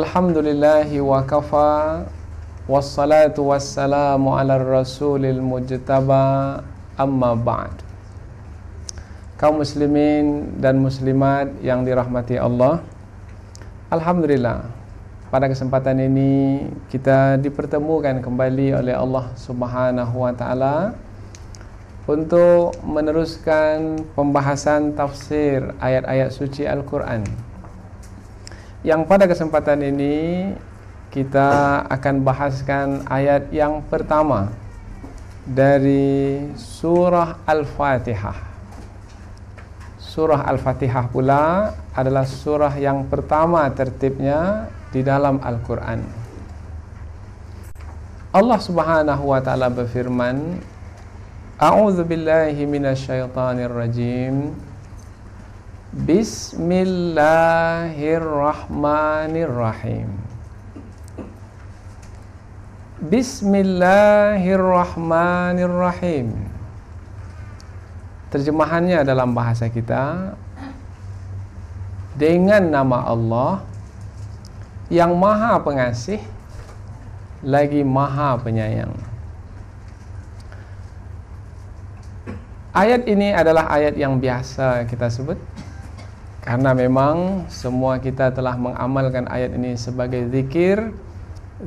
Alhamdulillahi wa kafa Wassalatu wassalamu ala rasulil mujtaba Amma ba'd Kaum muslimin dan muslimat yang dirahmati Allah Alhamdulillah pada kesempatan ini kita dipertemukan kembali oleh Allah Subhanahu wa taala untuk meneruskan pembahasan tafsir ayat-ayat suci Al-Quran. Yang pada kesempatan ini kita akan bahaskan ayat yang pertama dari surah Al-Fatihah. Surah Al-Fatihah pula adalah surah yang pertama tertibnya di dalam Al-Quran. Allah Subhanahu wa taala berfirman, A'udzu billahi minasyaitonir rajim. Bismillahirrahmanirrahim. Bismillahirrahmanirrahim. Terjemahannya dalam bahasa kita dengan nama Allah yang maha pengasih lagi maha penyayang. Ayat ini adalah ayat yang biasa kita sebut karena memang semua kita telah mengamalkan ayat ini sebagai zikir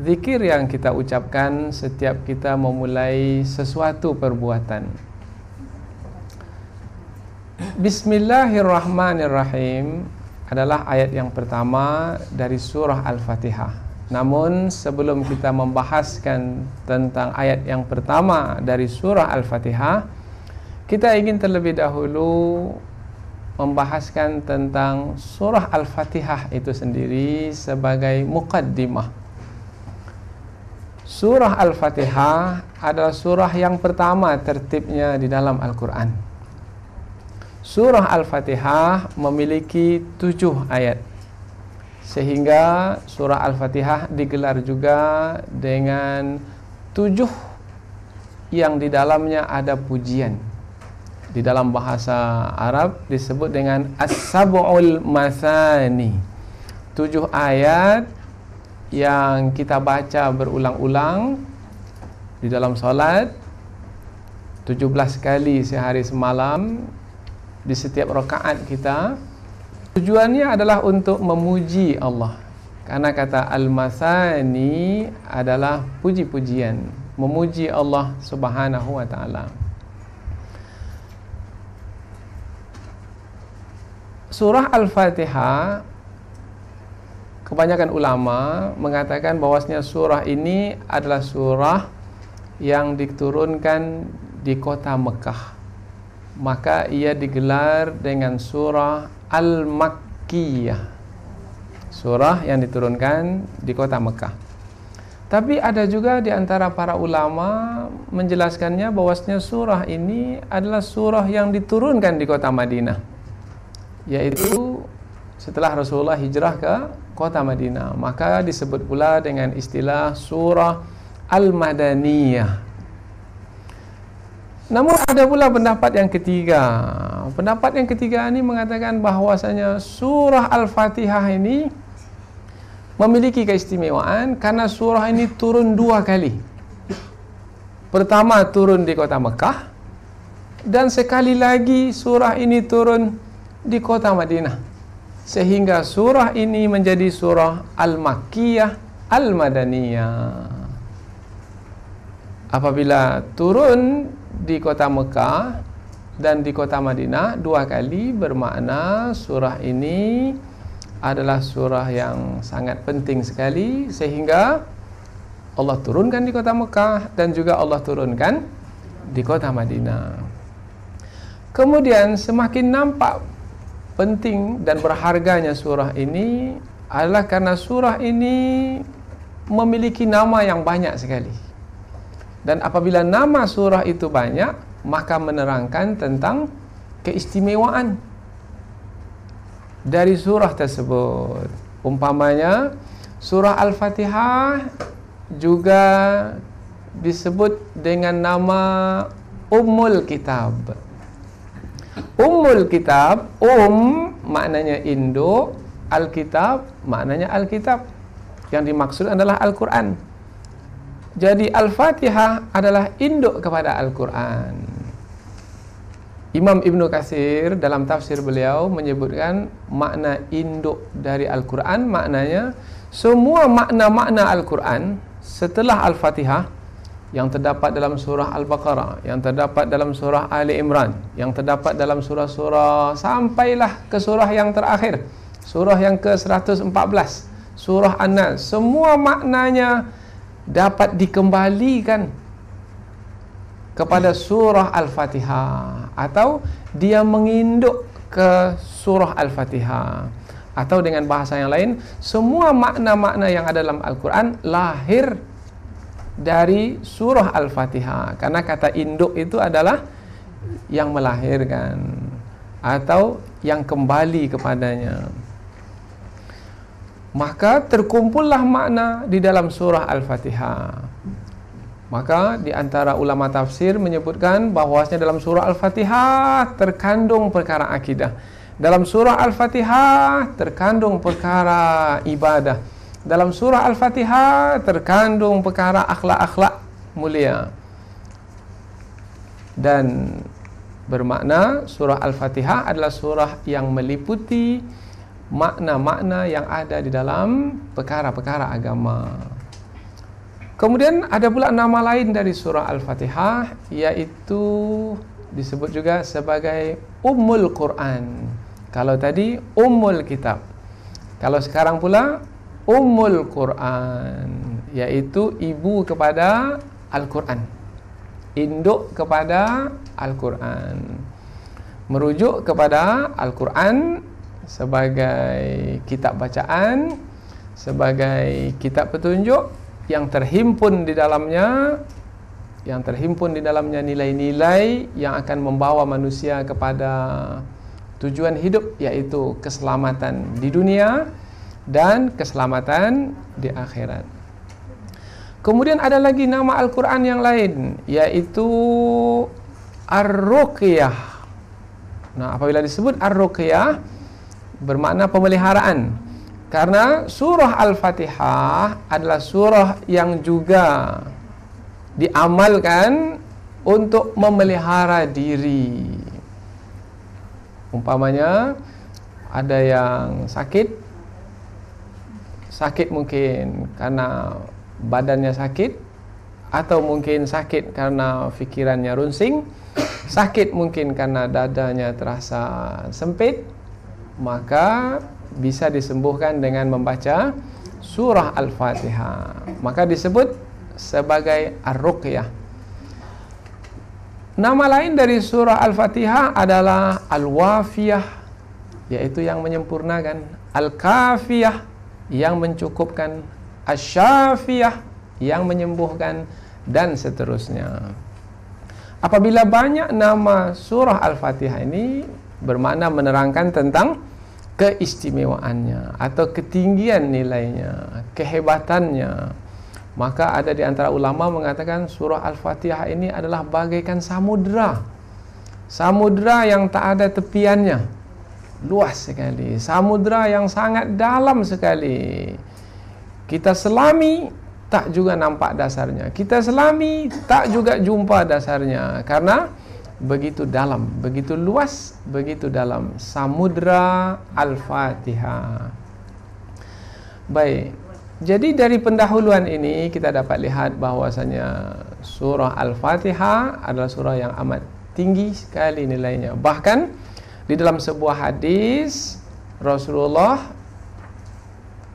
zikir yang kita ucapkan setiap kita memulai sesuatu perbuatan. Bismillahirrahmanirrahim adalah ayat yang pertama dari surah Al-Fatihah. Namun sebelum kita membahaskan tentang ayat yang pertama dari surah Al-Fatihah, kita ingin terlebih dahulu membahaskan tentang surah Al-Fatihah itu sendiri sebagai mukaddimah. Surah Al-Fatihah adalah surah yang pertama tertibnya di dalam Al-Quran. Surah Al-Fatihah memiliki tujuh ayat Sehingga surah Al-Fatihah digelar juga dengan tujuh yang di dalamnya ada pujian Di dalam bahasa Arab disebut dengan As-Sabu'ul Masani Tujuh ayat yang kita baca berulang-ulang Di dalam solat Tujuh belas kali sehari semalam di setiap rakaat kita. Tujuannya adalah untuk memuji Allah. Karena kata al-masani adalah puji-pujian memuji Allah Subhanahu wa taala Surah Al-Fatihah kebanyakan ulama mengatakan bahwasanya surah ini adalah surah yang diturunkan di kota Mekah. Maka ia digelar dengan surah Al-Makkiyah. Surah yang diturunkan di kota Mekah. Tapi ada juga di antara para ulama menjelaskannya bahwasanya surah ini adalah surah yang diturunkan di kota Madinah yaitu setelah Rasulullah hijrah ke kota Madinah maka disebut pula dengan istilah surah Al-Madaniyah Namun ada pula pendapat yang ketiga. Pendapat yang ketiga ini mengatakan bahawasanya surah Al-Fatihah ini memiliki keistimewaan karena surah ini turun dua kali. Pertama turun di kota Mekah dan sekali lagi surah ini turun di kota Madinah. Sehingga surah ini menjadi surah Al-Makkiyah Al-Madaniyah. Apabila turun di kota Mekah dan di kota Madinah dua kali bermakna surah ini adalah surah yang sangat penting sekali sehingga Allah turunkan di kota Mekah dan juga Allah turunkan di kota Madinah. Kemudian semakin nampak penting dan berharganya surah ini adalah karena surah ini memiliki nama yang banyak sekali. Dan apabila nama surah itu banyak, maka menerangkan tentang keistimewaan dari surah tersebut. Umpamanya surah Al-Fatihah juga disebut dengan nama Ummul Kitab. Ummul Kitab, Um maknanya induk, Al-Kitab maknanya Al-Kitab. Yang dimaksud adalah Al-Quran. Jadi Al-Fatihah adalah induk kepada Al-Quran. Imam Ibn Qasir dalam tafsir beliau menyebutkan makna induk dari Al-Quran maknanya semua makna-makna Al-Quran setelah Al-Fatihah yang terdapat dalam surah Al-Baqarah, yang terdapat dalam surah Ali Imran, yang terdapat dalam surah-surah sampailah ke surah yang terakhir, surah yang ke-114, surah An-Nas. Semua maknanya dapat dikembalikan kepada surah Al-Fatihah atau dia menginduk ke surah Al-Fatihah atau dengan bahasa yang lain semua makna-makna yang ada dalam Al-Quran lahir dari surah Al-Fatihah karena kata induk itu adalah yang melahirkan atau yang kembali kepadanya. Maka terkumpullah makna di dalam surah Al-Fatihah maka di antara ulama tafsir menyebutkan bahawasanya dalam surah Al-Fatihah terkandung perkara akidah. Dalam surah Al-Fatihah terkandung perkara ibadah dalam surah Al-Fatihah terkandung perkara akhlak-akhlak mulia. Dan bermakna surah Al-Fatihah adalah surah yang meliputi makna-makna yang ada di dalam perkara-perkara agama. Kemudian ada pula nama lain dari surah Al-Fatihah yaitu disebut juga sebagai Ummul Quran. Kalau tadi Ummul Kitab. Kalau sekarang pula Ummul Quran yaitu ibu kepada Al-Quran. Induk kepada Al-Quran. Merujuk kepada Al-Quran sebagai kitab bacaan sebagai kitab petunjuk yang terhimpun di dalamnya yang terhimpun di dalamnya nilai-nilai yang akan membawa manusia kepada tujuan hidup yaitu keselamatan di dunia dan keselamatan di akhirat. Kemudian ada lagi nama Al-Quran yang lain yaitu Ar-Ruqyah. Nah, apabila disebut Ar-Ruqyah bermakna pemeliharaan. Karena surah Al-Fatihah adalah surah yang juga diamalkan untuk memelihara diri. Umpamanya ada yang sakit sakit mungkin karena badannya sakit atau mungkin sakit karena fikirannya runsing sakit mungkin karena dadanya terasa sempit maka bisa disembuhkan dengan membaca surah al-fatihah maka disebut sebagai ar-ruqyah. Nama lain dari surah al-fatihah adalah al-wafiyah yaitu yang menyempurnakan. Al-kafiyah yang mencukupkan asyafiyah yang menyembuhkan dan seterusnya. Apabila banyak nama surah al-fatihah ini bermakna menerangkan tentang keistimewaannya atau ketinggian nilainya kehebatannya maka ada di antara ulama mengatakan surah al-fatihah ini adalah bagaikan samudra. Samudra yang tak ada tepiannya luas sekali samudra yang sangat dalam sekali. Kita selami tak juga nampak dasarnya. Kita selami tak juga jumpa dasarnya. Karena begitu dalam begitu luas begitu dalam. Samudra al-fatihah baik. Jadi dari pendahuluan ini kita dapat lihat bahwasanya surah al-fatihah adalah surah yang amat tinggi sekali nilainya. Bahkan di dalam sebuah hadis Rasulullah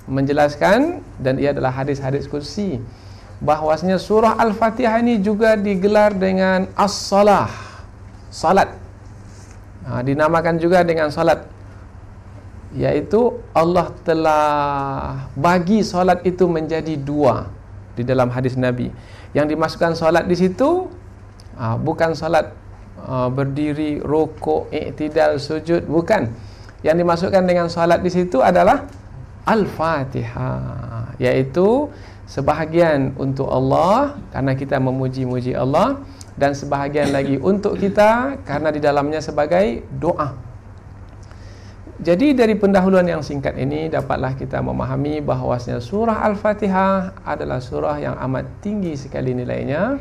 menjelaskan dan ia adalah hadis-hadis kursi bahwasanya surah Al-Fatihah ini juga digelar dengan as-salah salat. Ha, dinamakan juga dengan salat yaitu Allah telah bagi solat itu menjadi dua di dalam hadis Nabi. Yang dimasukkan solat di situ uh, bukan solat uh, berdiri rokok iktidal sujud bukan yang dimasukkan dengan solat di situ adalah al-fatihah yaitu sebahagian untuk Allah karena kita memuji-muji Allah dan sebahagian lagi untuk kita karena di dalamnya sebagai doa jadi dari pendahuluan yang singkat ini dapatlah kita memahami bahawasanya surah Al-Fatihah adalah surah yang amat tinggi sekali nilainya.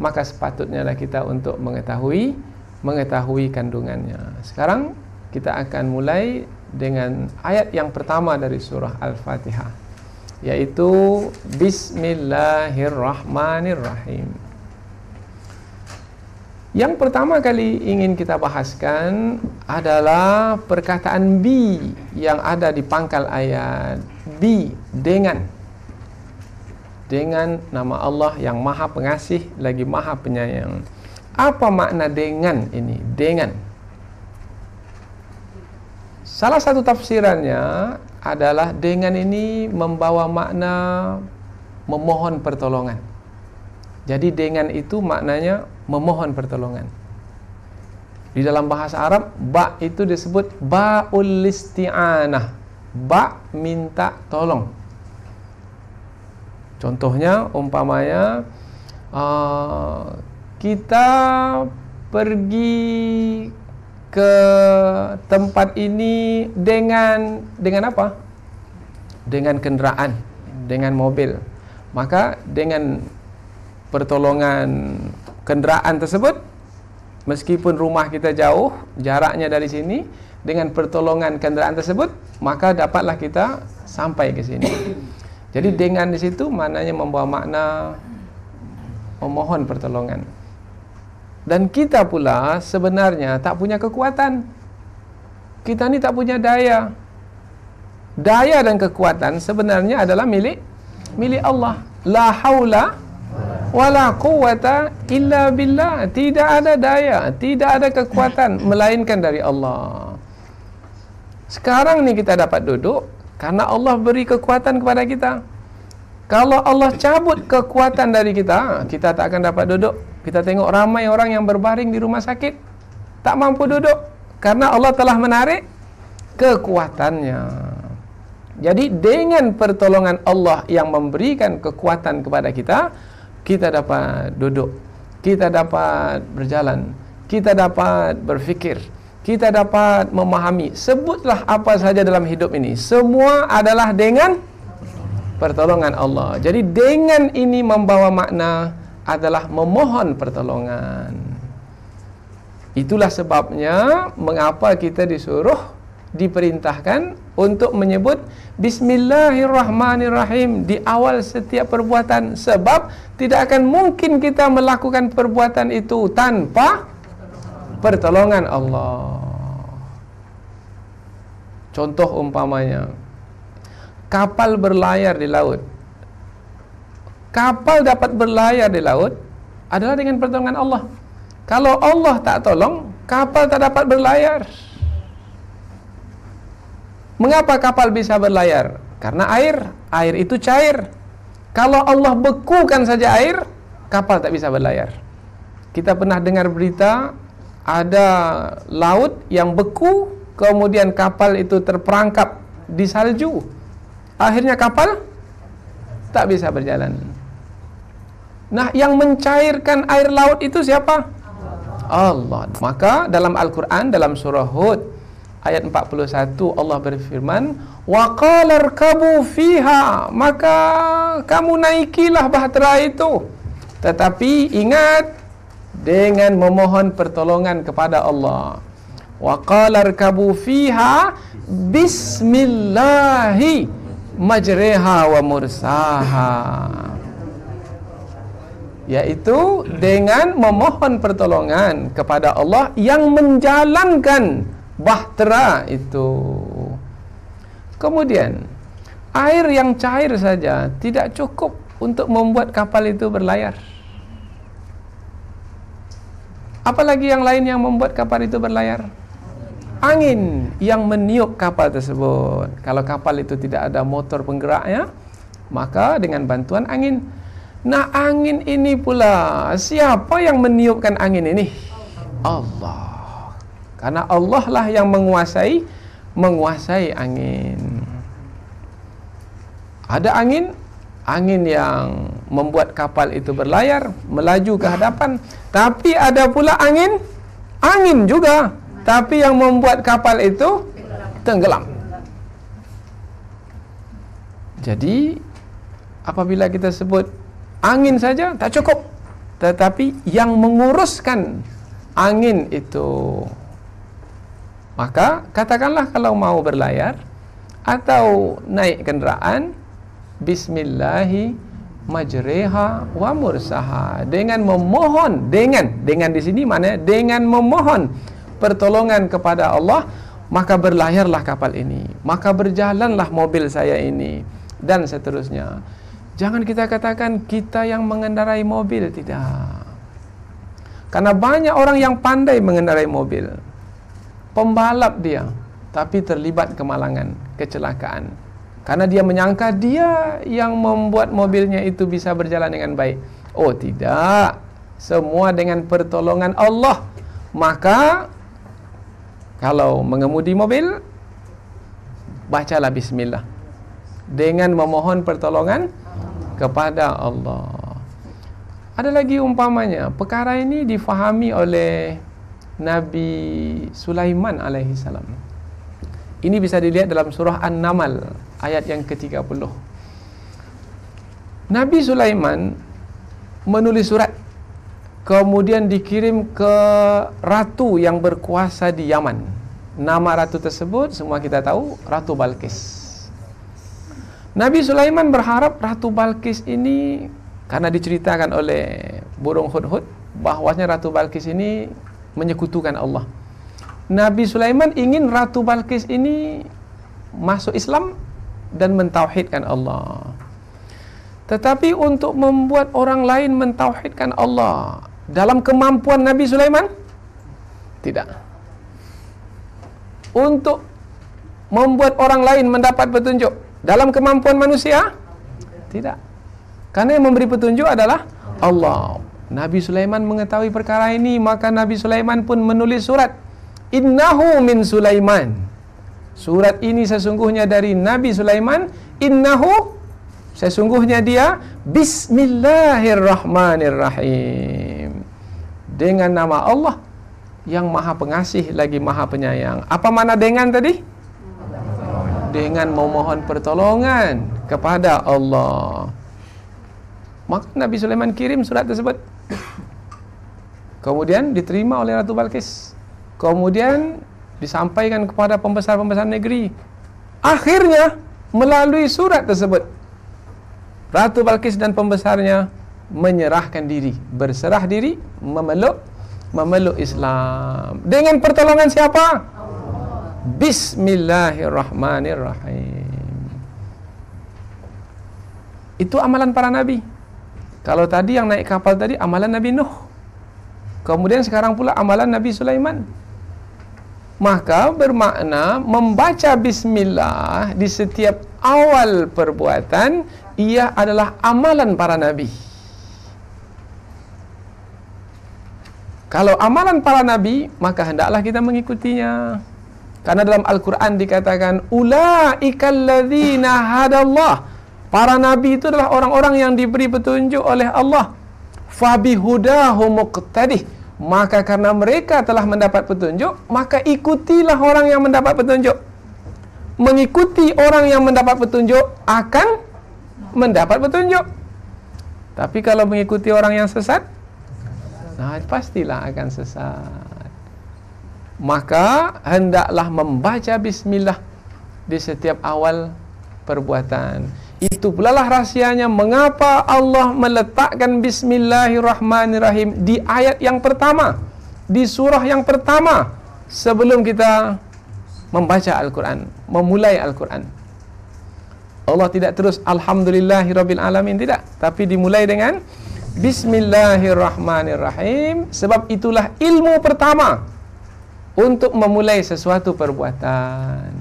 Maka sepatutnya lah kita untuk mengetahui mengetahui kandungannya. Sekarang kita akan mulai dengan ayat yang pertama dari surah Al-Fatihah yaitu Bismillahirrahmanirrahim. Yang pertama kali ingin kita bahaskan adalah perkataan bi yang ada di pangkal ayat bi dengan dengan nama Allah yang Maha Pengasih lagi Maha Penyayang. Apa makna dengan ini? Dengan Salah satu tafsirannya adalah dengan ini membawa makna memohon pertolongan. Jadi dengan itu maknanya memohon pertolongan. Di dalam bahasa Arab, ba itu disebut ba'ul isti'anah. Ba minta tolong. Contohnya umpamanya uh, kita pergi ke tempat ini dengan dengan apa? Dengan kenderaan, dengan mobil. Maka dengan pertolongan kenderaan tersebut meskipun rumah kita jauh jaraknya dari sini dengan pertolongan kenderaan tersebut maka dapatlah kita sampai ke sini jadi dengan di situ maknanya membawa makna memohon pertolongan. Dan kita pula sebenarnya tak punya kekuatan. Kita ni tak punya daya. Daya dan kekuatan sebenarnya adalah milik milik Allah. La haula wala quwata illa billah. Tidak ada daya tidak ada kekuatan melainkan dari Allah. Sekarang ni kita dapat duduk karena Allah beri kekuatan kepada kita. Kalau Allah cabut kekuatan dari kita kita tak akan dapat duduk. Kita tengok ramai orang yang berbaring di rumah sakit tak mampu duduk karena Allah telah menarik kekuatannya. Jadi dengan pertolongan Allah yang memberikan kekuatan kepada kita kita dapat duduk, kita dapat berjalan, kita dapat berfikir, kita dapat memahami. Sebutlah apa saja dalam hidup ini, semua adalah dengan pertolongan Allah. Jadi dengan ini membawa makna adalah memohon pertolongan. Itulah sebabnya mengapa kita disuruh diperintahkan untuk menyebut Bismillahirrahmanirrahim di awal setiap perbuatan sebab tidak akan mungkin kita melakukan perbuatan itu tanpa pertolongan Allah. Contoh umpamanya kapal berlayar di laut. Kapal dapat berlayar di laut adalah dengan pertolongan Allah. Kalau Allah tak tolong, kapal tak dapat berlayar. Mengapa kapal bisa berlayar? Karena air, air itu cair. Kalau Allah bekukan saja air, kapal tak bisa berlayar. Kita pernah dengar berita ada laut yang beku, kemudian kapal itu terperangkap di salju. Akhirnya kapal tak bisa berjalan. Nah, yang mencairkan air laut itu siapa? Allah. Maka dalam Al-Quran, dalam surah Hud, ayat 41 Allah berfirman wa qala rkabu fiha maka kamu naikilah bahtera itu tetapi ingat dengan memohon pertolongan kepada Allah wa qala rkabu fiha bismillahi majriha wa mursaha yaitu dengan memohon pertolongan kepada Allah yang menjalankan bahtera itu. Kemudian, air yang cair saja tidak cukup untuk membuat kapal itu berlayar. Apalagi yang lain yang membuat kapal itu berlayar? angin yang meniup kapal tersebut. Kalau kapal itu tidak ada motor penggeraknya, maka dengan bantuan angin. Nah, angin ini pula siapa yang meniupkan angin ini? Allah. Karena Allah lah yang menguasai menguasai angin. Ada angin, angin yang membuat kapal itu berlayar, melaju ke hadapan. Tapi ada pula angin, angin juga. Tapi yang membuat kapal itu tenggelam. Jadi apabila kita sebut angin saja tak cukup. Tetapi yang menguruskan angin itu maka katakanlah kalau mau berlayar atau naik kenderaan bismillahi majreha wa mursaha. Dengan memohon dengan dengan di sini mana? Dengan memohon pertolongan kepada Allah maka berlayarlah kapal ini. Maka berjalanlah mobil saya ini dan seterusnya. Jangan kita katakan kita yang mengendarai mobil tidak. Karena banyak orang yang pandai mengendarai mobil. Pembalap dia tapi terlibat kemalangan kecelakaan karena dia menyangka dia yang membuat mobilnya itu bisa berjalan dengan baik. Oh tidak. Semua dengan pertolongan Allah. Maka kalau mengemudi mobil bacalah bismillah. Dengan memohon pertolongan kepada Allah. Ada lagi umpamanya, perkara ini difahami oleh Nabi Sulaiman alaihi salam. Ini bisa dilihat dalam surah An-Naml ayat yang ke-30. Nabi Sulaiman menulis surat kemudian dikirim ke ratu yang berkuasa di Yaman. Nama ratu tersebut semua kita tahu Ratu Balkis. Nabi Sulaiman berharap Ratu Balkis ini karena diceritakan oleh burung hudhud bahwasanya Ratu Balkis ini menyekutukan Allah. Nabi Sulaiman ingin Ratu Balkis ini masuk Islam dan mentauhidkan Allah. Tetapi untuk membuat orang lain mentauhidkan Allah dalam kemampuan Nabi Sulaiman? Tidak. Untuk membuat orang lain mendapat petunjuk dalam kemampuan manusia? Tidak. Karena yang memberi petunjuk adalah Allah. Nabi Sulaiman mengetahui perkara ini, maka Nabi Sulaiman pun menulis surat. Innahu min Sulaiman. Surat ini sesungguhnya dari Nabi Sulaiman. Innahu sesungguhnya dia Bismillahirrahmanirrahim dengan nama Allah yang maha pengasih lagi maha penyayang. Apa mana dengan tadi? Dengan memohon pertolongan kepada Allah. Maka Nabi Sulaiman kirim surat tersebut. Kemudian diterima oleh Ratu Balkis. Kemudian disampaikan kepada pembesar-pembesar negeri. Akhirnya melalui surat tersebut Ratu Balkis dan pembesarnya menyerahkan diri, berserah diri, memeluk memeluk Islam. Dengan pertolongan siapa? Bismillahirrahmanirrahim. Itu amalan para nabi. Kalau tadi yang naik kapal tadi amalan Nabi Nuh. Kemudian sekarang pula amalan Nabi Sulaiman. Maka bermakna membaca bismillah di setiap awal perbuatan ia adalah amalan para nabi. Kalau amalan para nabi, maka hendaklah kita mengikutinya. Karena dalam Al-Quran dikatakan, Ula'ikal ladhina hadallah. Para nabi itu adalah orang-orang yang diberi petunjuk oleh Allah. Fabihudahu muqtadih. Maka karena mereka telah mendapat petunjuk, maka ikutilah orang yang mendapat petunjuk. Mengikuti orang yang mendapat petunjuk akan mendapat petunjuk. Tapi kalau mengikuti orang yang sesat, Nah, pastilah akan sesat. Maka hendaklah membaca bismillah di setiap awal perbuatan. Itu pula lah rahsianya. Mengapa Allah meletakkan bismillahirrahmanirrahim di ayat yang pertama, di surah yang pertama. Sebelum kita membaca Al-Quran, memulai Al-Quran. Allah tidak terus alhamdulillahirabbil tidak, tapi dimulai dengan Bismillahirrahmanirrahim. Sebab itulah ilmu pertama untuk memulai sesuatu perbuatan.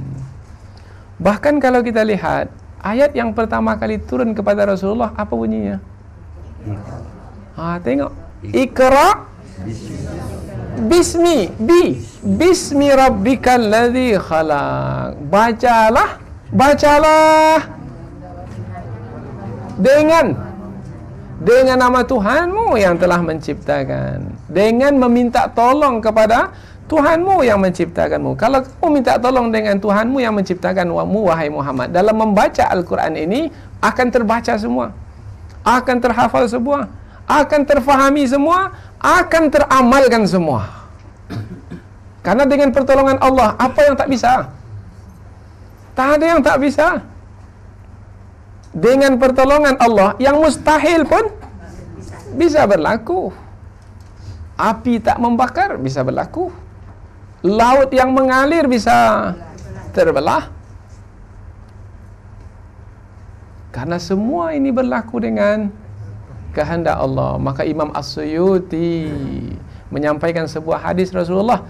Bahkan kalau kita lihat ayat yang pertama kali turun kepada Rasulullah apa bunyinya? Ha tengok. Iqra Bismi bi Bismi rabbikal ladzi khalaq. Bacalah, bacalah dengan dengan nama Tuhanmu yang telah menciptakan dengan meminta tolong kepada Tuhanmu yang menciptakanmu. Kalau kamu minta tolong dengan Tuhanmu yang menciptakanmu wahai Muhammad dalam membaca Al-Quran ini akan terbaca semua. Akan terhafal semua. Akan terfahami semua. Akan teramalkan semua. Karena dengan pertolongan Allah apa yang tak bisa? Tak ada yang tak bisa. Dengan pertolongan Allah yang mustahil pun bisa berlaku. Api tak membakar bisa berlaku. Laut yang mengalir bisa terbelah. Karena semua ini berlaku dengan kehendak Allah. Maka Imam As-Suyuti menyampaikan sebuah hadis Rasulullah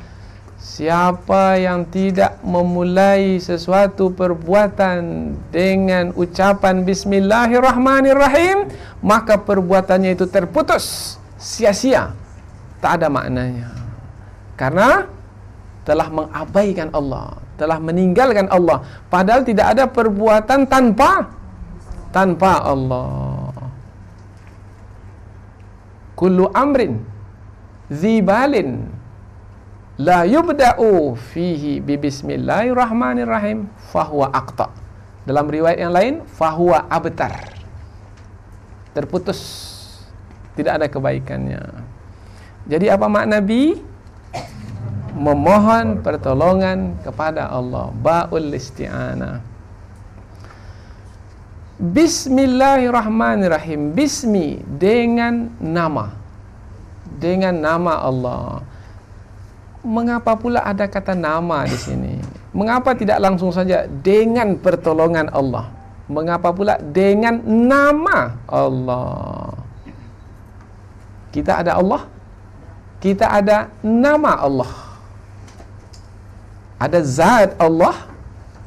Siapa yang tidak memulai sesuatu perbuatan dengan ucapan Bismillahirrahmanirrahim Maka perbuatannya itu terputus Sia-sia Tak ada maknanya Karena telah mengabaikan Allah Telah meninggalkan Allah. Padahal tidak ada perbuatan tanpa Tanpa Allah. Kullu amrin Zibalin la yubda'u fihi bi bismillahirrahmanirrahim fahuwa aqta. Dalam riwayat yang lain fahuwa abtar. Terputus. Tidak ada kebaikannya. Jadi apa makna bi memohon pertolongan kepada Allah baul isti'anah Bismillahirrahmanirrahim Bismi dengan nama Dengan nama Allah mengapa pula ada kata nama di sini? Mengapa tidak langsung saja dengan pertolongan Allah? Mengapa pula dengan nama Allah? Kita ada Allah. Kita ada nama Allah. Ada zat Allah.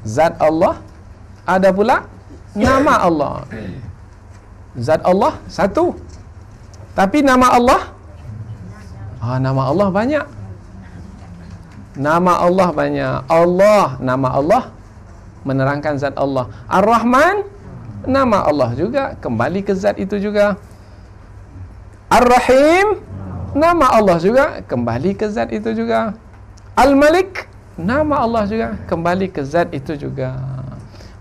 Zat Allah. Ada pula nama Allah. Zat Allah satu. Tapi nama Allah Ah, nama Allah banyak. Nama Allah banyak. Allah, nama Allah menerangkan zat Allah. Ar-Rahman, nama Allah juga kembali ke zat itu juga. Ar-Rahim, nama Allah juga kembali ke zat itu juga. Al-Malik, nama Allah juga kembali ke zat itu juga.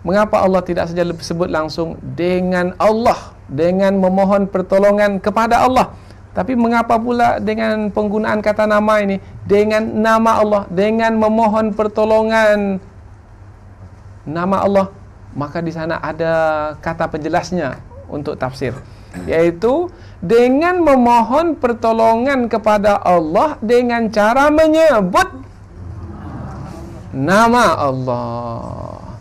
Mengapa Allah tidak saja sebut langsung dengan Allah, dengan memohon pertolongan kepada Allah? Tapi mengapa pula dengan penggunaan kata nama ini dengan nama Allah dengan memohon pertolongan nama Allah maka di sana ada kata penjelasnya untuk tafsir yaitu dengan memohon pertolongan kepada Allah dengan cara menyebut nama Allah.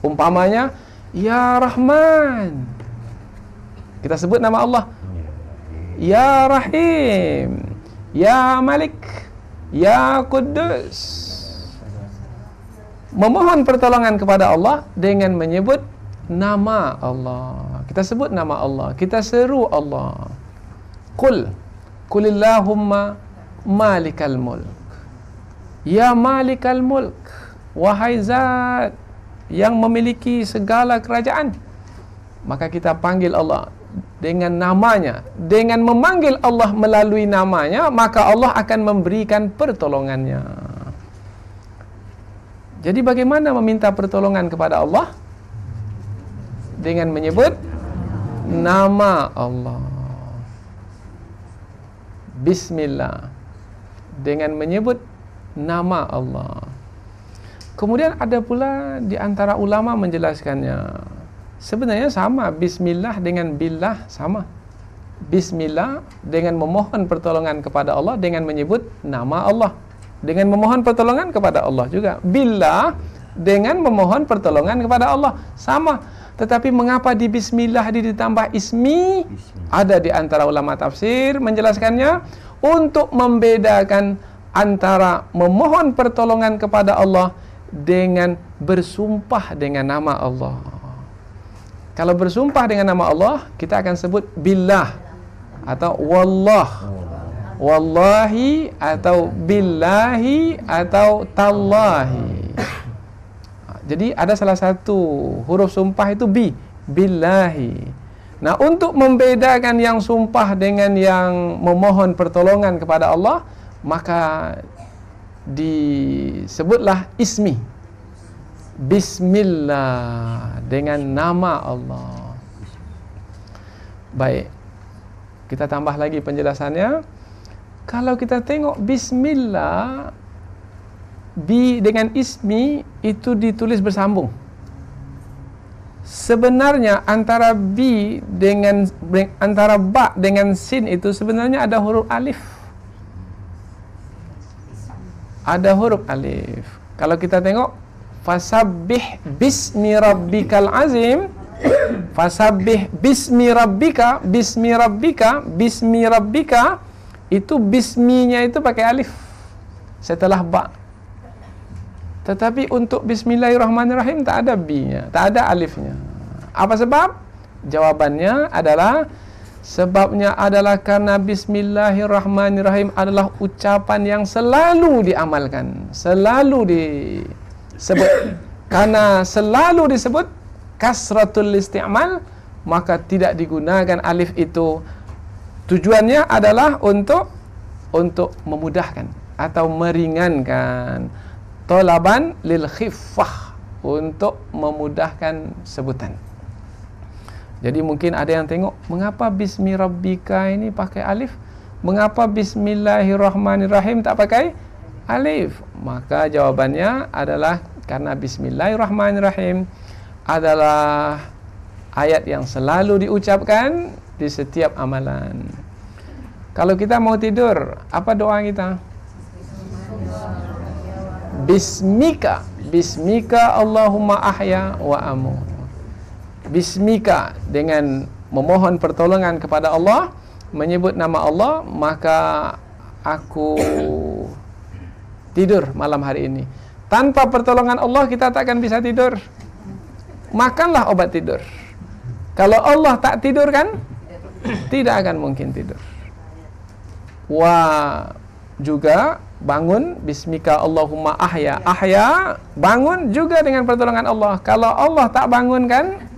Umpamanya ya Rahman. Kita sebut nama Allah. Ya Rahim. Ya Malik. Ya Kudus Memohon pertolongan kepada Allah Dengan menyebut Nama Allah. Kita sebut nama Allah. Kita seru Allah. Qul. Qulillahumma Malikal mulk Ya Malikal mulk Wahai zat Yang memiliki segala kerajaan Maka kita panggil Allah dengan namanya. Dengan memanggil Allah melalui namanya maka Allah akan memberikan pertolongannya. Jadi bagaimana meminta pertolongan kepada Allah? Dengan menyebut nama Allah. Bismillah. Dengan menyebut nama Allah kemudian ada pula di antara ulama menjelaskannya Sebenarnya sama bismillah dengan billah sama. Bismillah dengan memohon pertolongan kepada Allah dengan menyebut nama Allah. Dengan memohon pertolongan kepada Allah juga. Billah dengan memohon pertolongan kepada Allah sama. Tetapi mengapa di bismillah ditambah ismi? Ada di antara ulama tafsir menjelaskannya untuk membedakan antara memohon pertolongan kepada Allah dengan bersumpah dengan nama Allah. Kalau bersumpah dengan nama Allah, kita akan sebut billah atau wallah. Wallahi atau billahi atau tallahi. Jadi ada salah satu huruf sumpah itu bi, billahi. Nah, untuk membedakan yang sumpah dengan yang memohon pertolongan kepada Allah, maka disebutlah ismi. Bismillah dengan nama Allah. Baik kita tambah lagi penjelasannya. Kalau kita tengok Bismillah bi dengan ismi itu ditulis bersambung. Sebenarnya antara bi dengan antara ba dengan sin itu sebenarnya ada huruf alif ada huruf alif. Kalau kita tengok fasabbih bismi rabbikal azim. Fasabbih bismi rabbika bismi rabbika bismi rabbika. Itu bisminya itu pakai alif. Setelah ba. Tetapi untuk bismillahirrahmanirrahim tak ada b-nya tak ada alifnya. Apa sebab? Jawabannya adalah Sebabnya adalah karena Bismillahirrahmanirrahim adalah ucapan yang selalu diamalkan. Selalu disebut. karena selalu disebut kasratul isti'mal, maka tidak digunakan alif itu. Tujuannya adalah untuk untuk memudahkan atau meringankan. Tolaban lil khifah untuk memudahkan sebutan. Jadi mungkin ada yang tengok mengapa bismi rabbika ini pakai alif? Mengapa bismillahirrahmanirrahim tak pakai alif? Maka jawabannya adalah karena bismillahirrahmanirrahim adalah ayat yang selalu diucapkan di setiap amalan. Kalau kita mau tidur, apa doa kita? Bismika, bismika Allahumma ahya wa amut bismika dengan memohon pertolongan kepada Allah menyebut nama Allah maka aku tidur malam hari ini. Tanpa pertolongan Allah kita tak akan bisa tidur. Makanlah obat tidur. Kalau Allah tak tidur kan tidak akan mungkin tidur. Wa juga bangun bismika Allahumma ahya ahya bangun juga dengan pertolongan Allah. Kalau Allah tak bangun kan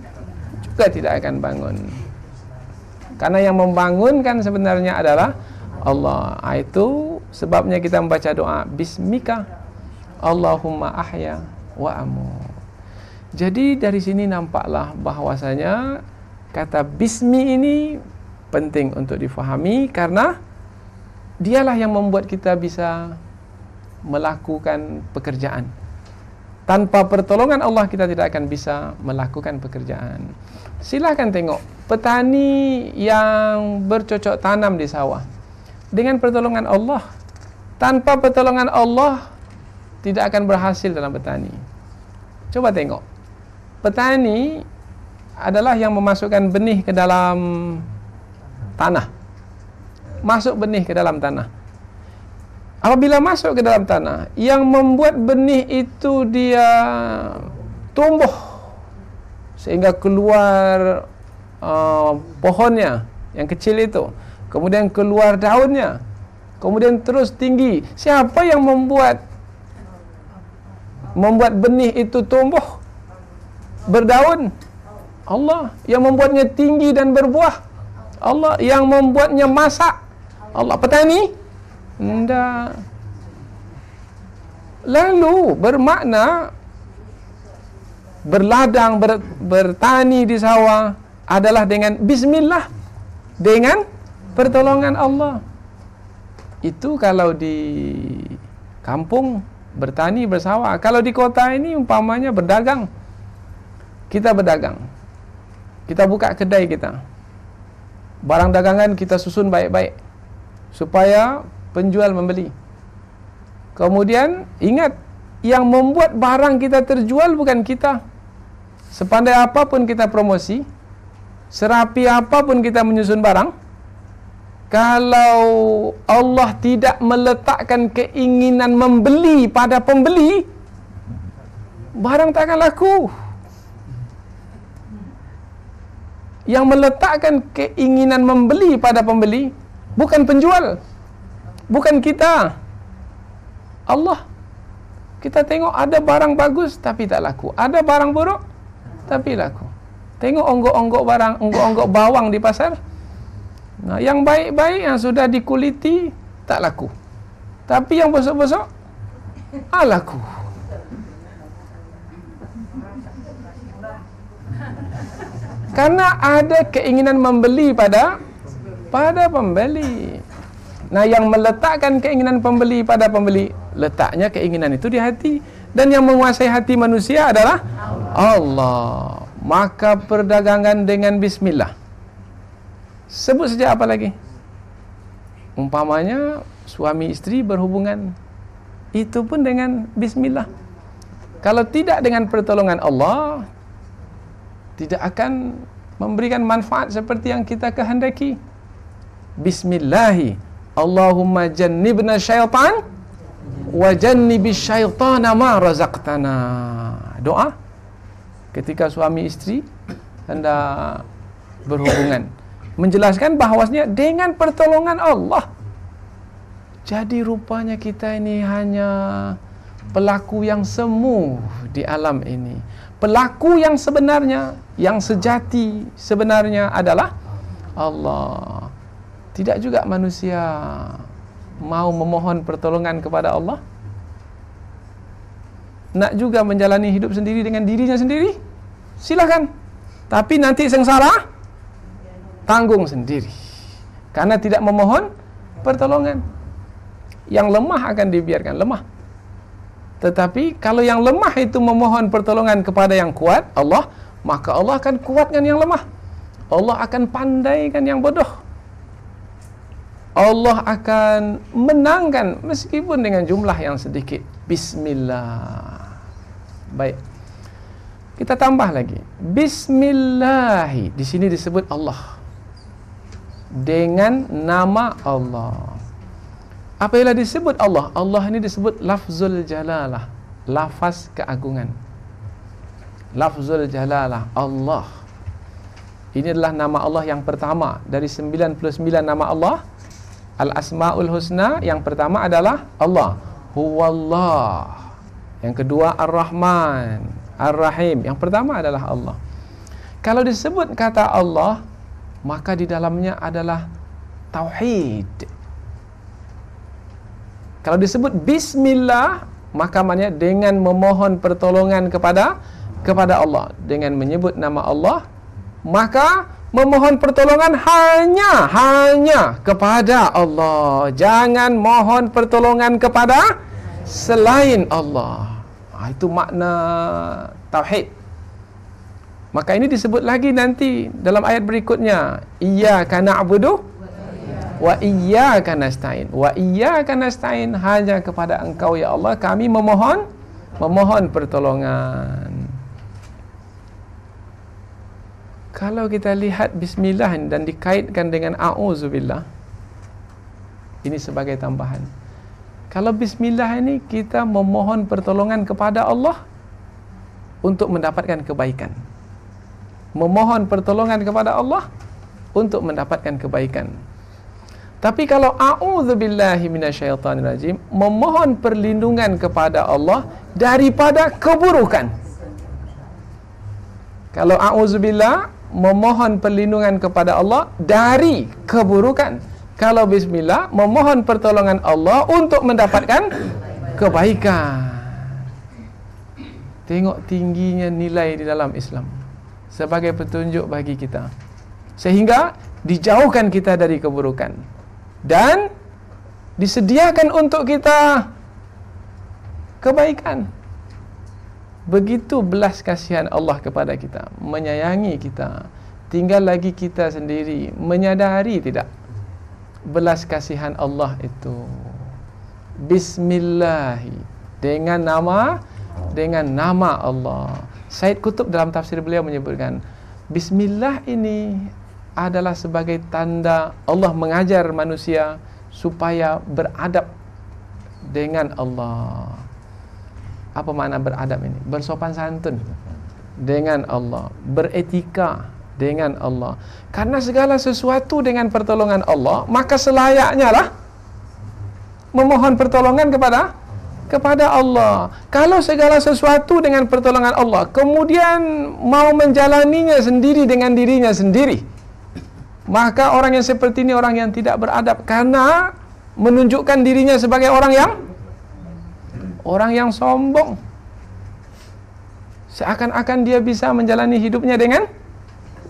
juga tidak akan bangun. Karena yang membangunkan sebenarnya adalah Allah. Ah, itu sebabnya kita membaca doa Bismika Allahumma ahya wa amu. Jadi dari sini nampaklah bahwasanya kata Bismi ini penting untuk difahami karena dialah yang membuat kita bisa melakukan pekerjaan. Tanpa pertolongan Allah kita tidak akan bisa melakukan pekerjaan. Silakan tengok petani yang bercocok tanam di sawah dengan pertolongan Allah. Tanpa pertolongan Allah tidak akan berhasil dalam petani. Coba tengok. Petani adalah yang memasukkan benih ke dalam tanah. Masuk benih ke dalam tanah. Apabila masuk ke dalam tanah, yang membuat benih itu dia tumbuh sehingga keluar uh, pohonnya yang kecil itu, kemudian keluar daunnya, kemudian terus tinggi. Siapa yang membuat membuat benih itu tumbuh berdaun? Allah yang membuatnya tinggi dan berbuah. Allah yang membuatnya masak. Allah petani tidak. Lalu bermakna berladang ber, bertani di sawah adalah dengan bismillah dengan pertolongan Allah. Itu kalau di kampung bertani bersawah. Kalau di kota ini umpamanya berdagang. Kita berdagang. Kita buka kedai kita. Barang dagangan kita susun baik-baik supaya penjual membeli. Kemudian ingat yang membuat barang kita terjual bukan kita. Sepandai apapun kita promosi, serapi apapun kita menyusun barang, kalau Allah tidak meletakkan keinginan membeli pada pembeli barang tak akan laku yang meletakkan keinginan membeli pada pembeli bukan penjual bukan kita. Allah. Kita tengok ada barang bagus tapi tak laku. Ada barang buruk tapi laku. Tengok onggok-onggok barang onggok-onggok bawang di pasar. Nah, yang baik-baik yang sudah dikuliti tak laku. Tapi yang besok-besok ah laku. Karena ada keinginan membeli pada pada pembeli Nah, yang meletakkan keinginan pembeli pada pembeli, letaknya keinginan itu di hati dan yang menguasai hati manusia adalah Allah. Maka perdagangan dengan bismillah. Sebut saja apa lagi? Umpamanya suami istri berhubungan itu pun dengan bismillah. Kalau tidak dengan pertolongan Allah tidak akan memberikan manfaat seperti yang kita kehendaki. Bismillahirrahmanirrahim. Allahumma jannibna syaitan wa jannibi syaitana ma razaqtana. Doa ketika suami istri hendak berhubungan menjelaskan bahawasanya dengan pertolongan Allah. Jadi rupanya kita ini hanya pelaku yang semu di alam ini. Pelaku yang sebenarnya, yang sejati sebenarnya adalah Allah. Tidak juga manusia mau memohon pertolongan kepada Allah. Nak juga menjalani hidup sendiri dengan dirinya sendiri? Silakan. Tapi nanti sengsara tanggung sendiri. Karena tidak memohon pertolongan. Yang lemah akan dibiarkan lemah. Tetapi kalau yang lemah itu memohon pertolongan kepada yang kuat, Allah, maka Allah akan kuatkan yang lemah. Allah akan pandaikan yang bodoh. Allah akan menangkan meskipun dengan jumlah yang sedikit. Bismillah. Baik. Kita tambah lagi. Bismillahi. Di sini disebut Allah. Dengan nama Allah. Apabila disebut Allah, Allah ini disebut lafzul jalalah. Lafaz keagungan. Lafzul jalalah. Allah. Ini adalah nama Allah yang pertama dari 99 nama Allah Al-Asma'ul Husna yang pertama adalah Allah. Huwallah. Yang kedua Ar-Rahman, Ar-Rahim. Yang pertama adalah Allah. Kalau disebut kata Allah, maka di dalamnya adalah tauhid. Kalau disebut bismillah, maka maknanya dengan memohon pertolongan kepada kepada Allah dengan menyebut nama Allah, maka memohon pertolongan hanya hanya kepada Allah. Jangan mohon pertolongan kepada selain Allah. Ha, itu makna tauhid. Maka ini disebut lagi nanti dalam ayat berikutnya. Iyyaka na'budu wa iyyaka nasta'in. Wa iyyaka nasta'in hanya kepada Engkau ya Allah kami memohon memohon pertolongan. Kalau kita lihat bismillah dan dikaitkan dengan auzubillah ini sebagai tambahan. Kalau bismillah ini kita memohon pertolongan kepada Allah untuk mendapatkan kebaikan. Memohon pertolongan kepada Allah untuk mendapatkan kebaikan. Tapi kalau auzubillahi minasyaitonirrajim memohon perlindungan kepada Allah daripada keburukan. Kalau auzubillah memohon perlindungan kepada Allah dari keburukan. Kalau bismillah memohon pertolongan Allah untuk mendapatkan kebaikan. Tengok tingginya nilai di dalam Islam sebagai petunjuk bagi kita. Sehingga dijauhkan kita dari keburukan dan disediakan untuk kita kebaikan. Begitu belas kasihan Allah kepada kita Menyayangi kita Tinggal lagi kita sendiri Menyadari tidak Belas kasihan Allah itu. Bismillahi. Dengan nama Dengan nama Allah. Said Kutub dalam tafsir beliau menyebutkan Bismillah ini adalah sebagai tanda Allah mengajar manusia supaya beradab dengan Allah. Apa makna beradab ini? Bersopan santun dengan Allah, beretika dengan Allah. Karena segala sesuatu dengan pertolongan Allah, maka selayaknya lah memohon pertolongan kepada kepada Allah. Kalau segala sesuatu dengan pertolongan Allah, kemudian mau menjalaninya sendiri dengan dirinya sendiri, maka orang yang seperti ini orang yang tidak beradab karena menunjukkan dirinya sebagai orang yang orang yang sombong. Seakan-akan dia bisa menjalani hidupnya dengan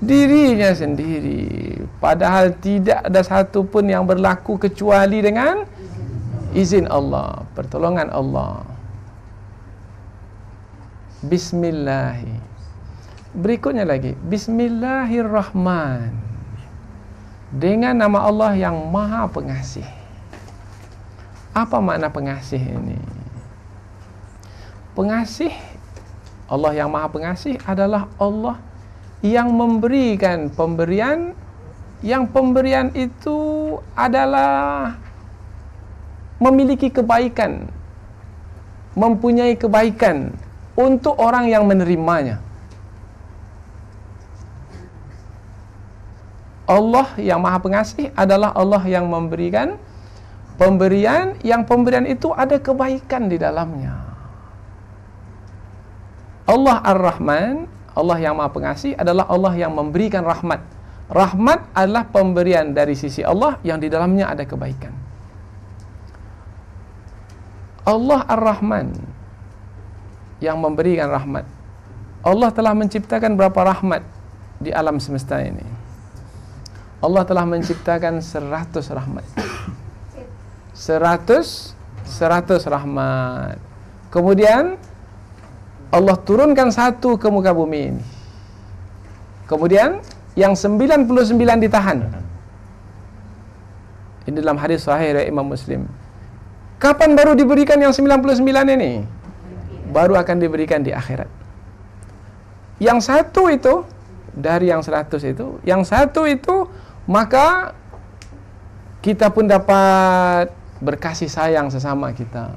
dirinya sendiri. Padahal tidak ada satu pun yang berlaku kecuali dengan izin Allah, pertolongan Allah. Bismillah. Berikutnya lagi, Bismillahirrahman. Dengan nama Allah yang Maha Pengasih. Apa makna pengasih ini? Pengasih Allah yang Maha Pengasih adalah Allah yang memberikan pemberian yang pemberian itu adalah memiliki kebaikan mempunyai kebaikan untuk orang yang menerimanya. Allah yang Maha Pengasih adalah Allah yang memberikan pemberian yang pemberian itu ada kebaikan di dalamnya Allah Ar-Rahman, Allah yang Maha Pengasih adalah Allah yang memberikan rahmat. Rahmat adalah pemberian dari sisi Allah yang di dalamnya ada kebaikan. Allah Ar-Rahman yang memberikan rahmat. Allah telah menciptakan berapa rahmat di alam semesta ini. Allah telah menciptakan seratus rahmat. Seratus, seratus rahmat. Kemudian Allah turunkan satu ke muka bumi ini. Kemudian yang 99 ditahan. Ini dalam hadis sahih dari Imam Muslim. Kapan baru diberikan yang 99 ini? Baru akan diberikan di akhirat. Yang satu itu dari yang 100 itu, yang satu itu maka kita pun dapat berkasih sayang sesama kita.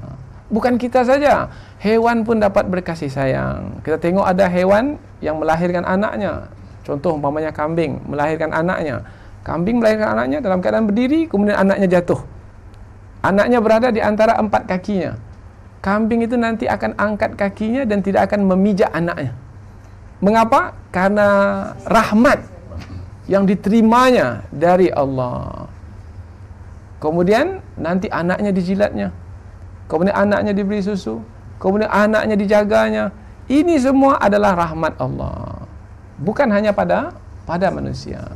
Bukan kita saja, hewan pun dapat berkasih sayang. Kita tengok ada hewan yang melahirkan anaknya. Contoh umpamanya kambing melahirkan anaknya. Kambing melahirkan anaknya dalam keadaan berdiri, kemudian anaknya jatuh. Anaknya berada di antara empat kakinya. Kambing itu nanti akan angkat kakinya dan tidak akan memijak anaknya. Mengapa? Karena rahmat yang diterimanya dari Allah. Kemudian nanti anaknya dijilatnya kemudian anaknya diberi susu, kemudian anaknya dijaganya. Ini semua adalah rahmat Allah. Bukan hanya pada pada manusia.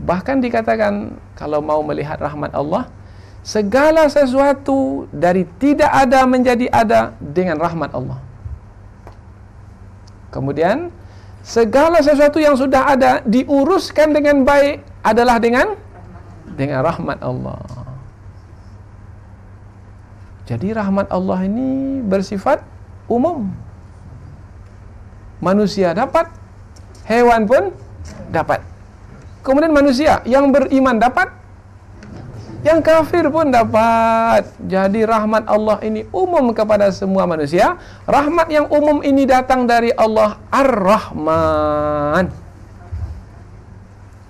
Bahkan dikatakan kalau mau melihat rahmat Allah, segala sesuatu dari tidak ada menjadi ada dengan rahmat Allah. Kemudian segala sesuatu yang sudah ada diuruskan dengan baik adalah dengan dengan rahmat Allah. Jadi rahmat Allah ini bersifat umum. Manusia dapat, hewan pun dapat. Kemudian manusia yang beriman dapat, yang kafir pun dapat. Jadi rahmat Allah ini umum kepada semua manusia. Rahmat yang umum ini datang dari Allah Ar-Rahman.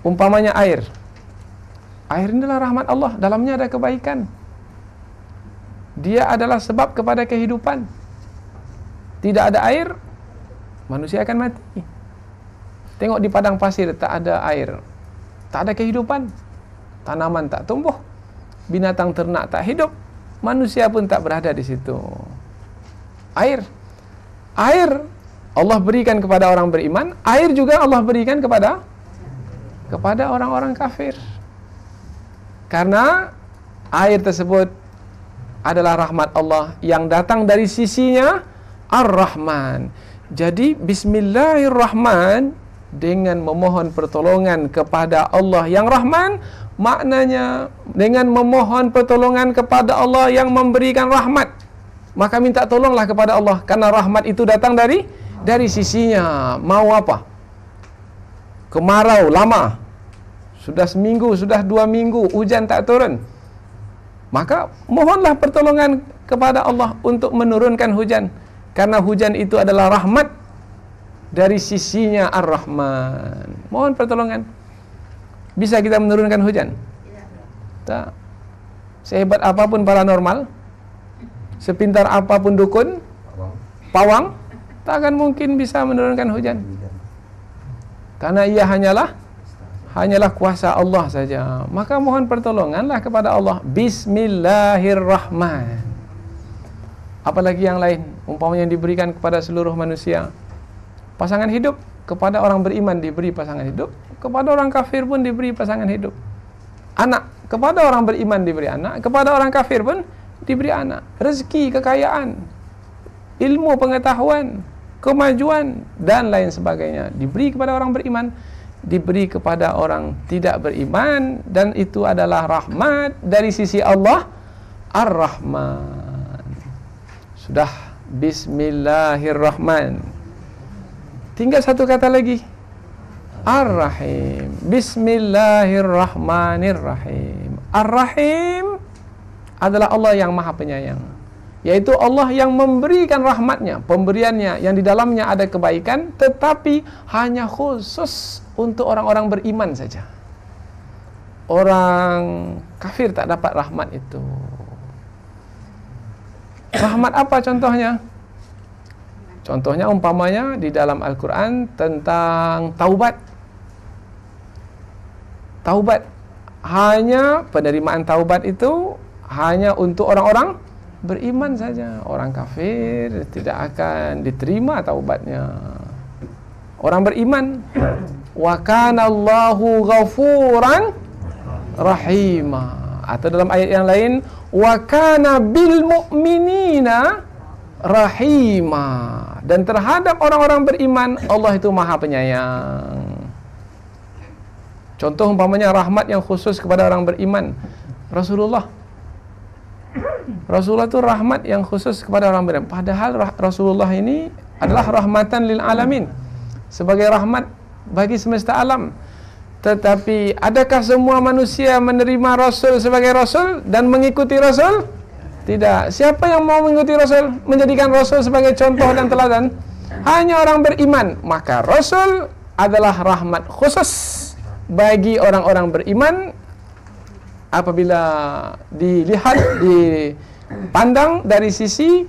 Umpamanya air. Air ini adalah rahmat Allah, dalamnya ada kebaikan dia adalah sebab kepada kehidupan. Tidak ada air, manusia akan mati. Tengok di padang pasir tak ada air, tak ada kehidupan. Tanaman tak tumbuh, binatang ternak tak hidup, manusia pun tak berada di situ. Air, air Allah berikan kepada orang beriman, air juga Allah berikan kepada kepada orang-orang kafir. Karena air tersebut adalah rahmat Allah. Yang datang dari sisinya Ar-Rahman. Jadi bismillahirrahman dengan memohon pertolongan kepada Allah yang Rahman maknanya dengan memohon pertolongan kepada Allah yang memberikan rahmat. Maka minta tolonglah kepada Allah karena rahmat itu datang dari dari sisinya. Mau apa? Kemarau lama. Sudah seminggu, sudah dua minggu hujan tak turun. Maka mohonlah pertolongan kepada Allah untuk menurunkan hujan. Karena hujan itu adalah rahmat dari sisinya Ar-Rahman. Mohon pertolongan. Bisa kita menurunkan hujan? Tak. Sehebat apapun paranormal, sepintar apapun dukun, pawang, tak akan mungkin bisa menurunkan hujan. Karena ia hanyalah hanyalah kuasa Allah saja. Maka mohon pertolonganlah kepada Allah. Bismillahirrahman. Apalagi yang lain, umpamanya yang diberikan kepada seluruh manusia. Pasangan hidup kepada orang beriman diberi pasangan hidup, kepada orang kafir pun diberi pasangan hidup. Anak kepada orang beriman diberi anak, kepada orang kafir pun diberi anak. Rezeki, kekayaan, ilmu pengetahuan, kemajuan dan lain sebagainya diberi kepada orang beriman diberi kepada orang tidak beriman dan itu adalah rahmat dari sisi Allah Ar-Rahman. Sudah bismillahirrahman. Tinggal satu kata lagi. Ar-Rahim. Bismillahirrahmanirrahim. Ar-Rahim adalah Allah yang Maha Penyayang. Yaitu Allah yang memberikan rahmatnya, pemberiannya yang di dalamnya ada kebaikan tetapi hanya khusus untuk orang-orang beriman saja. Orang kafir tak dapat rahmat itu. Rahmat apa contohnya? Contohnya umpamanya di dalam Al-Quran tentang taubat. Taubat. Hanya penerimaan taubat itu hanya untuk orang-orang beriman saja. Orang kafir tidak akan diterima taubatnya. Orang beriman wa kana Allahu ghafuran rahima atau dalam ayat yang lain wa kana bil mu'minina rahima dan terhadap orang-orang beriman Allah itu Maha Penyayang. Contoh umpamanya rahmat yang khusus kepada orang beriman Rasulullah Rasulullah itu rahmat yang khusus kepada orang beriman Padahal Rasulullah ini adalah rahmatan lil alamin Sebagai rahmat bagi semesta alam. Tetapi adakah semua manusia menerima Rasul sebagai Rasul dan mengikuti Rasul? Tidak. Siapa yang mau mengikuti Rasul? Menjadikan Rasul sebagai contoh dan teladan? Hanya orang beriman. Maka Rasul adalah rahmat khusus bagi orang-orang beriman apabila dilihat, dipandang dari sisi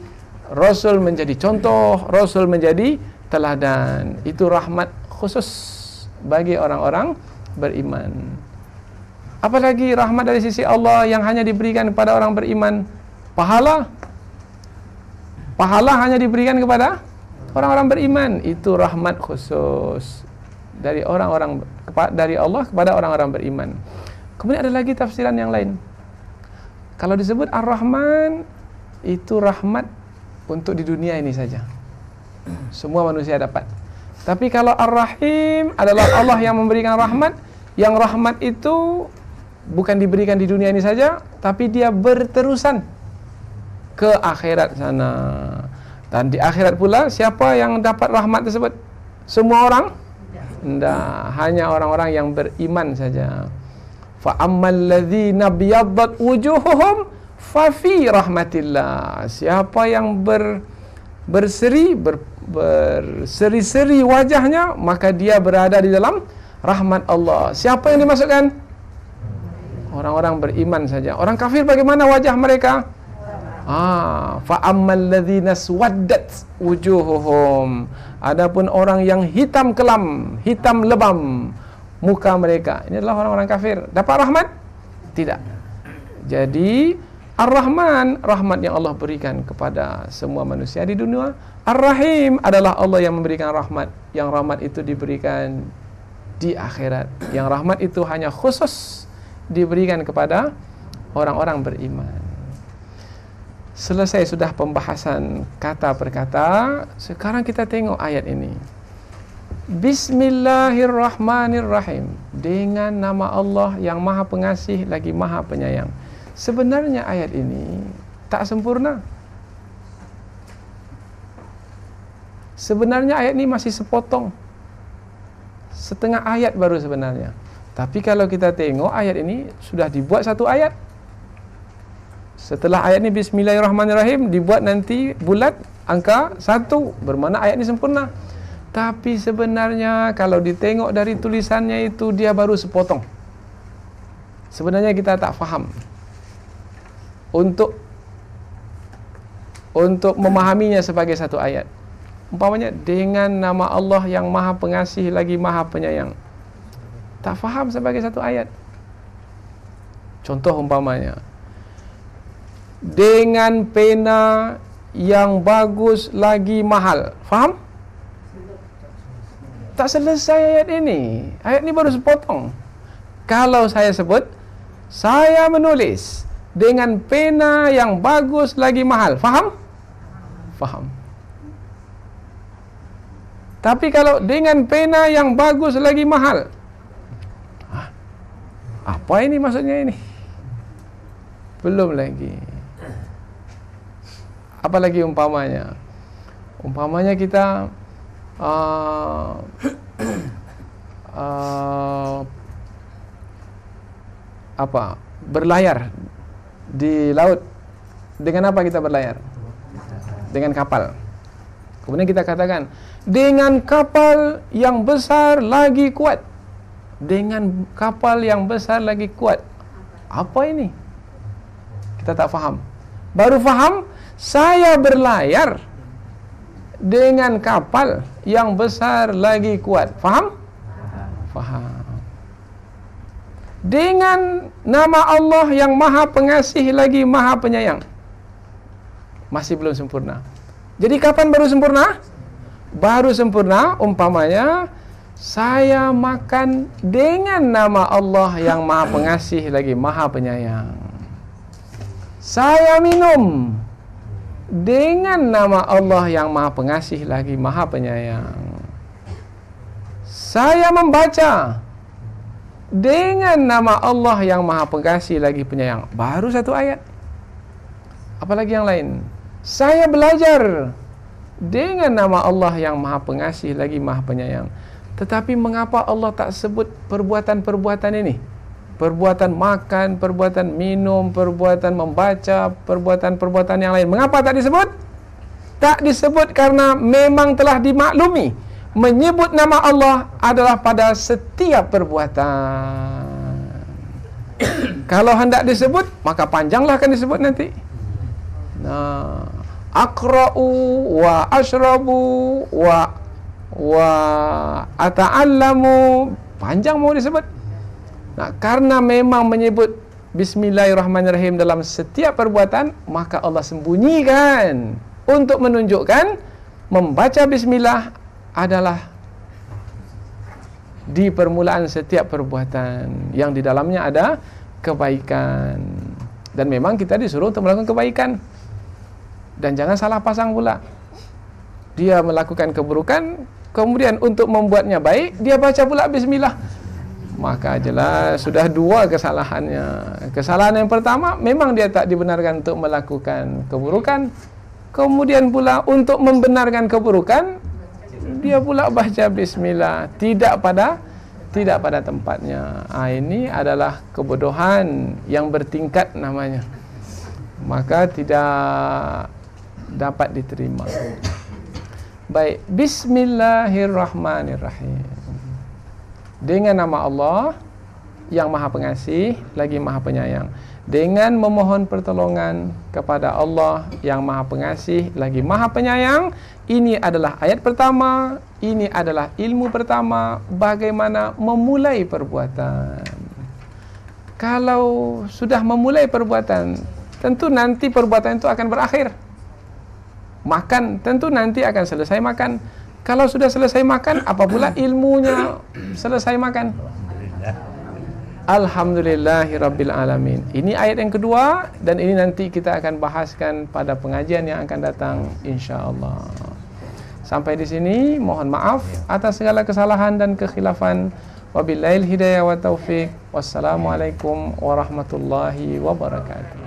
Rasul menjadi contoh, Rasul menjadi teladan. Itu rahmat khusus bagi orang-orang beriman. Apalagi rahmat dari sisi Allah yang hanya diberikan kepada orang beriman. Pahala pahala hanya diberikan kepada orang-orang beriman. Itu rahmat khusus dari orang-orang dari Allah kepada orang-orang beriman. Kemudian ada lagi tafsiran yang lain. Kalau disebut Ar-Rahman itu rahmat untuk di dunia ini saja. Semua manusia dapat. Tapi kalau Ar-Rahim adalah Allah yang memberikan rahmat, yang rahmat itu bukan diberikan di dunia ini saja, tapi dia berterusan ke akhirat sana. Dan di akhirat pula siapa yang dapat rahmat tersebut? Semua orang? Tidak, hanya orang-orang yang beriman saja. Fa ammal ladzina biyaddat wujuhuhum fa fi rahmatillah. Siapa yang ber berseri ber berseri-seri wajahnya maka dia berada di dalam rahmat Allah. Siapa yang dimasukkan? Orang-orang beriman saja. Orang kafir bagaimana wajah mereka? Ah, fa ammal ladzina swaddat wujuhuhum. Adapun orang yang hitam kelam, hitam lebam muka mereka. Ini adalah orang-orang kafir. Dapat rahmat? Tidak. Jadi Ar-Rahman, rahmat yang Allah berikan kepada semua manusia di dunia. Ar-Rahim adalah Allah yang memberikan rahmat. Yang rahmat itu diberikan di akhirat. Yang rahmat itu hanya khusus diberikan kepada orang-orang beriman. Selesai sudah pembahasan kata per kata. Sekarang kita tengok ayat ini. Bismillahirrahmanirrahim. Dengan nama Allah yang maha pengasih lagi maha penyayang. Sebenarnya ayat ini tak sempurna. Sebenarnya ayat ini masih sepotong. Setengah ayat baru sebenarnya. Tapi kalau kita tengok ayat ini sudah dibuat satu ayat. Setelah ayat ini Bismillahirrahmanirrahim dibuat nanti bulat angka satu bermakna ayat ini sempurna. Tapi sebenarnya kalau ditengok dari tulisannya itu dia baru sepotong. Sebenarnya kita tak faham. Untuk untuk memahaminya sebagai satu ayat. Umpamanya dengan nama Allah yang Maha Pengasih lagi Maha Penyayang. Tak faham sebagai satu ayat. Contoh umpamanya dengan pena yang bagus lagi mahal. Faham? Tak selesai ayat ini. Ayat ini baru sepotong. Kalau saya sebut saya menulis dengan pena yang bagus lagi mahal. Faham? faham. Tapi kalau dengan pena yang bagus lagi mahal. Apa ini maksudnya ini? Belum lagi. Apa lagi umpamanya? Umpamanya kita uh, uh, apa? Berlayar di laut. Dengan apa kita berlayar? dengan kapal. Kemudian kita katakan dengan kapal yang besar lagi kuat. Dengan kapal yang besar lagi kuat. Apa ini? Kita tak faham. Baru faham saya berlayar dengan kapal yang besar lagi kuat. Faham? Faham. Dengan nama Allah yang Maha Pengasih lagi Maha Penyayang masih belum sempurna. Jadi kapan baru sempurna? Baru sempurna umpamanya saya makan dengan nama Allah yang Maha Pengasih lagi Maha Penyayang. Saya minum dengan nama Allah yang Maha Pengasih lagi Maha Penyayang. Saya membaca dengan nama Allah yang Maha Pengasih lagi Penyayang. Baru satu ayat. Apalagi yang lain? Saya belajar dengan nama Allah yang Maha Pengasih lagi Maha Penyayang. Tetapi mengapa Allah tak sebut perbuatan-perbuatan ini? Perbuatan makan, perbuatan minum, perbuatan membaca, perbuatan-perbuatan yang lain. Mengapa tak disebut? Tak disebut karena memang telah dimaklumi. Menyebut nama Allah adalah pada setiap perbuatan. Kalau hendak disebut, maka panjanglah akan disebut nanti. Nah, aqra'u wa ashrabu wa wa ata'allamu panjang mau disebut nah karena memang menyebut bismillahirrahmanirrahim dalam setiap perbuatan maka Allah sembunyikan untuk menunjukkan membaca bismillah adalah di permulaan setiap perbuatan. Yang di dalamnya ada kebaikan. Dan memang kita disuruh untuk melakukan kebaikan. Dan jangan salah pasang pula. Dia melakukan keburukan kemudian untuk membuatnya baik dia baca pula bismillah maka jelas sudah dua kesalahannya. Kesalahan yang pertama memang dia tak dibenarkan untuk melakukan keburukan. Kemudian pula untuk membenarkan keburukan dia pula baca bismillah. Tidak pada tidak pada tempatnya. Ha, ini adalah kebodohan yang bertingkat namanya. Maka tidak dapat diterima. Baik, bismillahirrahmanirrahim. Dengan nama Allah yang Maha Pengasih lagi Maha Penyayang. Dengan memohon pertolongan kepada Allah yang Maha Pengasih lagi Maha Penyayang, ini adalah ayat pertama, ini adalah ilmu pertama bagaimana memulai perbuatan. Kalau sudah memulai perbuatan, tentu nanti perbuatan itu akan berakhir makan tentu nanti akan selesai makan kalau sudah selesai makan apa pula ilmunya selesai makan Alhamdulillahirabbil alamin. Ini ayat yang kedua dan ini nanti kita akan bahaskan pada pengajian yang akan datang insyaallah. Sampai di sini mohon maaf atas segala kesalahan dan kekhilafan. Wabillahi hidayah wa taufik. Wassalamualaikum warahmatullahi wabarakatuh.